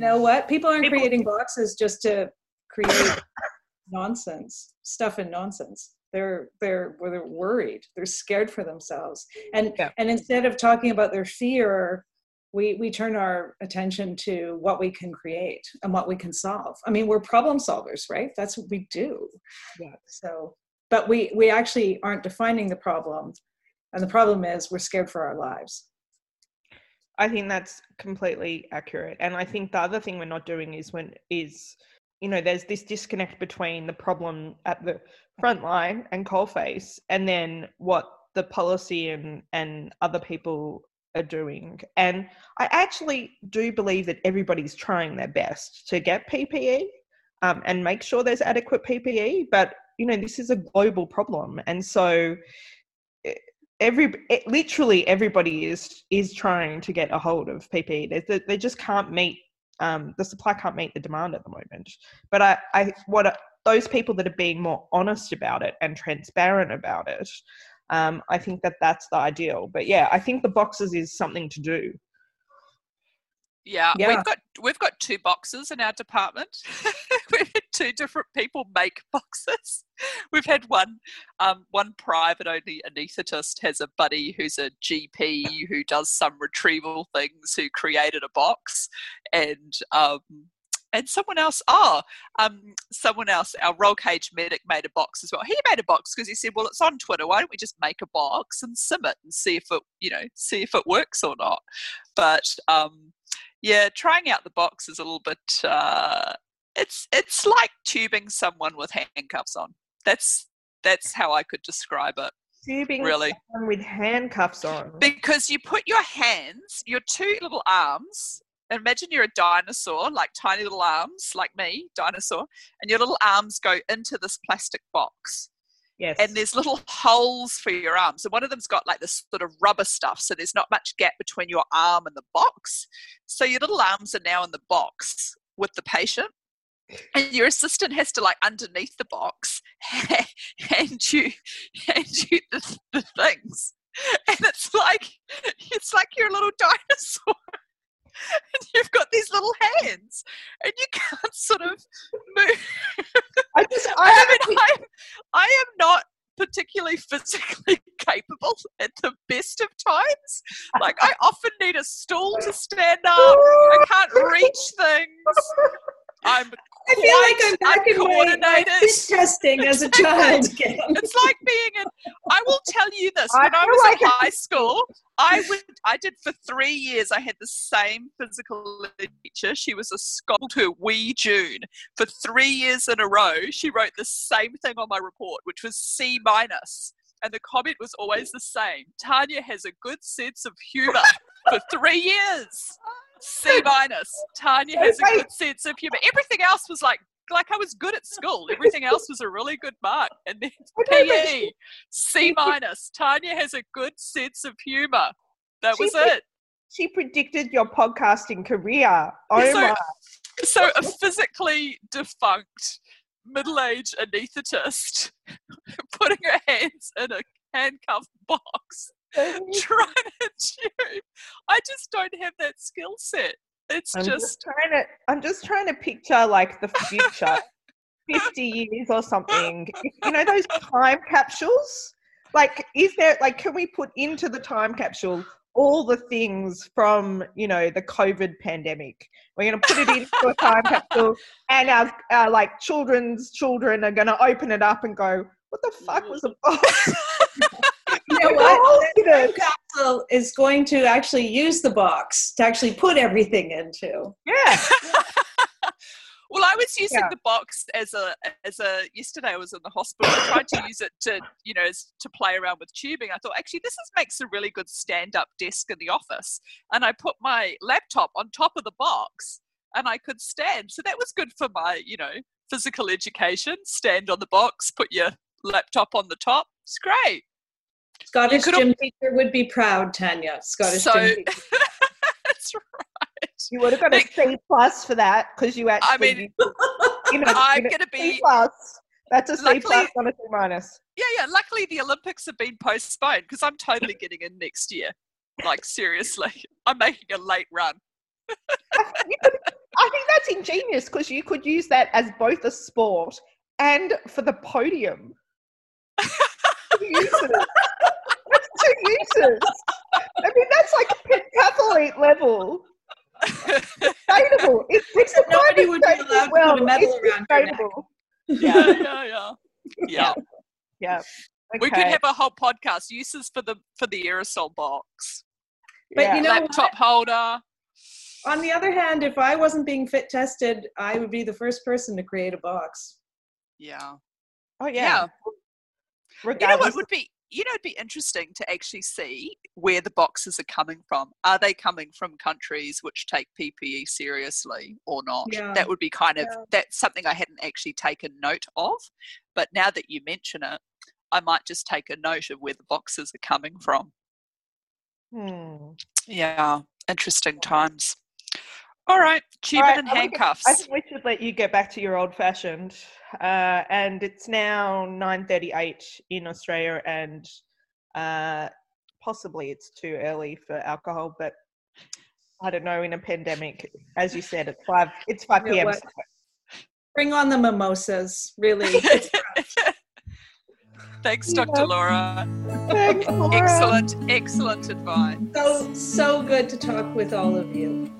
know what? People aren't People- creating boxes just to create nonsense, stuff and nonsense. They're they're they're worried. They're scared for themselves. And yeah. and instead of talking about their fear, we we turn our attention to what we can create and what we can solve. I mean, we're problem solvers, right? That's what we do. Yeah. So, but we we actually aren't defining the problem, and the problem is we're scared for our lives. I think that's completely accurate. And I think the other thing we're not doing is when is you know there's this disconnect between the problem at the front line and coalface and then what the policy and and other people are doing. And I actually do believe that everybody's trying their best to get PPE um, and make sure there's adequate PPE. But you know this is a global problem, and so every it, literally everybody is is trying to get a hold of PPE. They, they just can't meet um, the supply can't meet the demand at the moment. But I, I what those people that are being more honest about it and transparent about it, um, I think that that's the ideal. But yeah, I think the boxes is something to do. Yeah, yeah, we've got we've got two boxes in our department. we've had two different people make boxes. We've had one um, one private only anaesthetist has a buddy who's a GP who does some retrieval things who created a box, and um, and someone else, oh, um, someone else, our roll cage medic made a box as well. He made a box because he said, well, it's on Twitter. Why don't we just make a box and sim it and see if it, you know, see if it works or not? But um, yeah, trying out the box is a little bit. Uh, it's it's like tubing someone with handcuffs on. That's that's how I could describe it. Tubing really with handcuffs on. Because you put your hands, your two little arms. Imagine you're a dinosaur, like tiny little arms, like me, dinosaur, and your little arms go into this plastic box. Yes. And there's little holes for your arms. And one of them's got like this sort of rubber stuff. So there's not much gap between your arm and the box. So your little arms are now in the box with the patient. And your assistant has to like underneath the box hand you hand you the, the things. And it's like it's like you're a little dinosaur and you've got these little hands and you can't sort of move. I just, I, I mean, I'm, I am not particularly physically capable at the best of times. Like I often need a stool to stand up. I can't reach things. I'm I feel like I'm back in my fit testing as a child again. It's like being in. I will tell you this. When I, I was like in high school, I would. I did for three years. I had the same physical teacher. She was a sculptor. Wee June. For three years in a row, she wrote the same thing on my report, which was C minus, and the comment was always the same. Tanya has a good sense of humor. for three years. C minus. Tanya has a good sense of humor. Everything else was like like I was good at school. Everything else was a really good mark. And then PE, C minus. Tanya has a good sense of humor. That was it. She predicted your podcasting career. Oh so, my. So a physically defunct middle-aged anaesthetist putting her hands in a handcuffed box trying to tube. I just don't have that skill set. It's I'm just... just trying to. I'm just trying to picture like the future, fifty years or something. You know those time capsules. Like, is there like, can we put into the time capsule all the things from you know the COVID pandemic. We're going to put it into a time capsule, and our, our like children's children are going to open it up and go, "What the fuck was a box?" you know what? The is going to actually use the box to actually put everything into. Yeah. well, I was using yeah. the box as a as a yesterday. I was in the hospital. I tried to use it to you know to play around with tubing. I thought actually this is, makes a really good stand up desk in the office, and I put my laptop on top of the box, and I could stand. So that was good for my you know physical education. Stand on the box, put your laptop on the top. It's great. Scottish gym teacher would be proud, Tanya. Scottish so, gym teacher. that's right. You would have got a C plus for that because you actually. I mean, you know, I'm going to be C plus. That's a C luckily, plus, not a C minus. Yeah, yeah. Luckily, the Olympics have been postponed because I'm totally getting in next year. Like seriously, I'm making a late run. I I think that's ingenious because you could use that as both a sport and for the podium. Two uses. That's two uses. I mean, that's like pentathlete level. Sustainable. It's, it's nobody would be allowed well. to put a medal it's around your neck. Yeah, yeah, yeah. Yeah. Yeah. Okay. We could have a whole podcast uses for the for the aerosol box. But Yeah. you know, Laptop what? holder. on the other hand, if I wasn't being fit tested, I would be the first person to create a box. Yeah. Oh Yeah. yeah. You know Regardless what would be you know it'd be interesting to actually see where the boxes are coming from. Are they coming from countries which take PPE seriously or not? Yeah. That would be kind of Yeah. that's something I hadn't actually taken note of. But now that you mention it, I might just take a note of where the boxes are coming from. Hmm. Yeah. Interesting times. All right, Tubing and handcuffs. I think we should let you get back to your old fashioned. Uh, and it's now 9.38 in Australia and uh, possibly it's too early for alcohol, but I don't know, in a pandemic, as you said, it's 5, it's 5 You know p.m. what? Bring on the mimosas, really. Thanks, Dr. Laura. Thanks, Laura. Excellent, excellent advice. so so good to talk with all of you.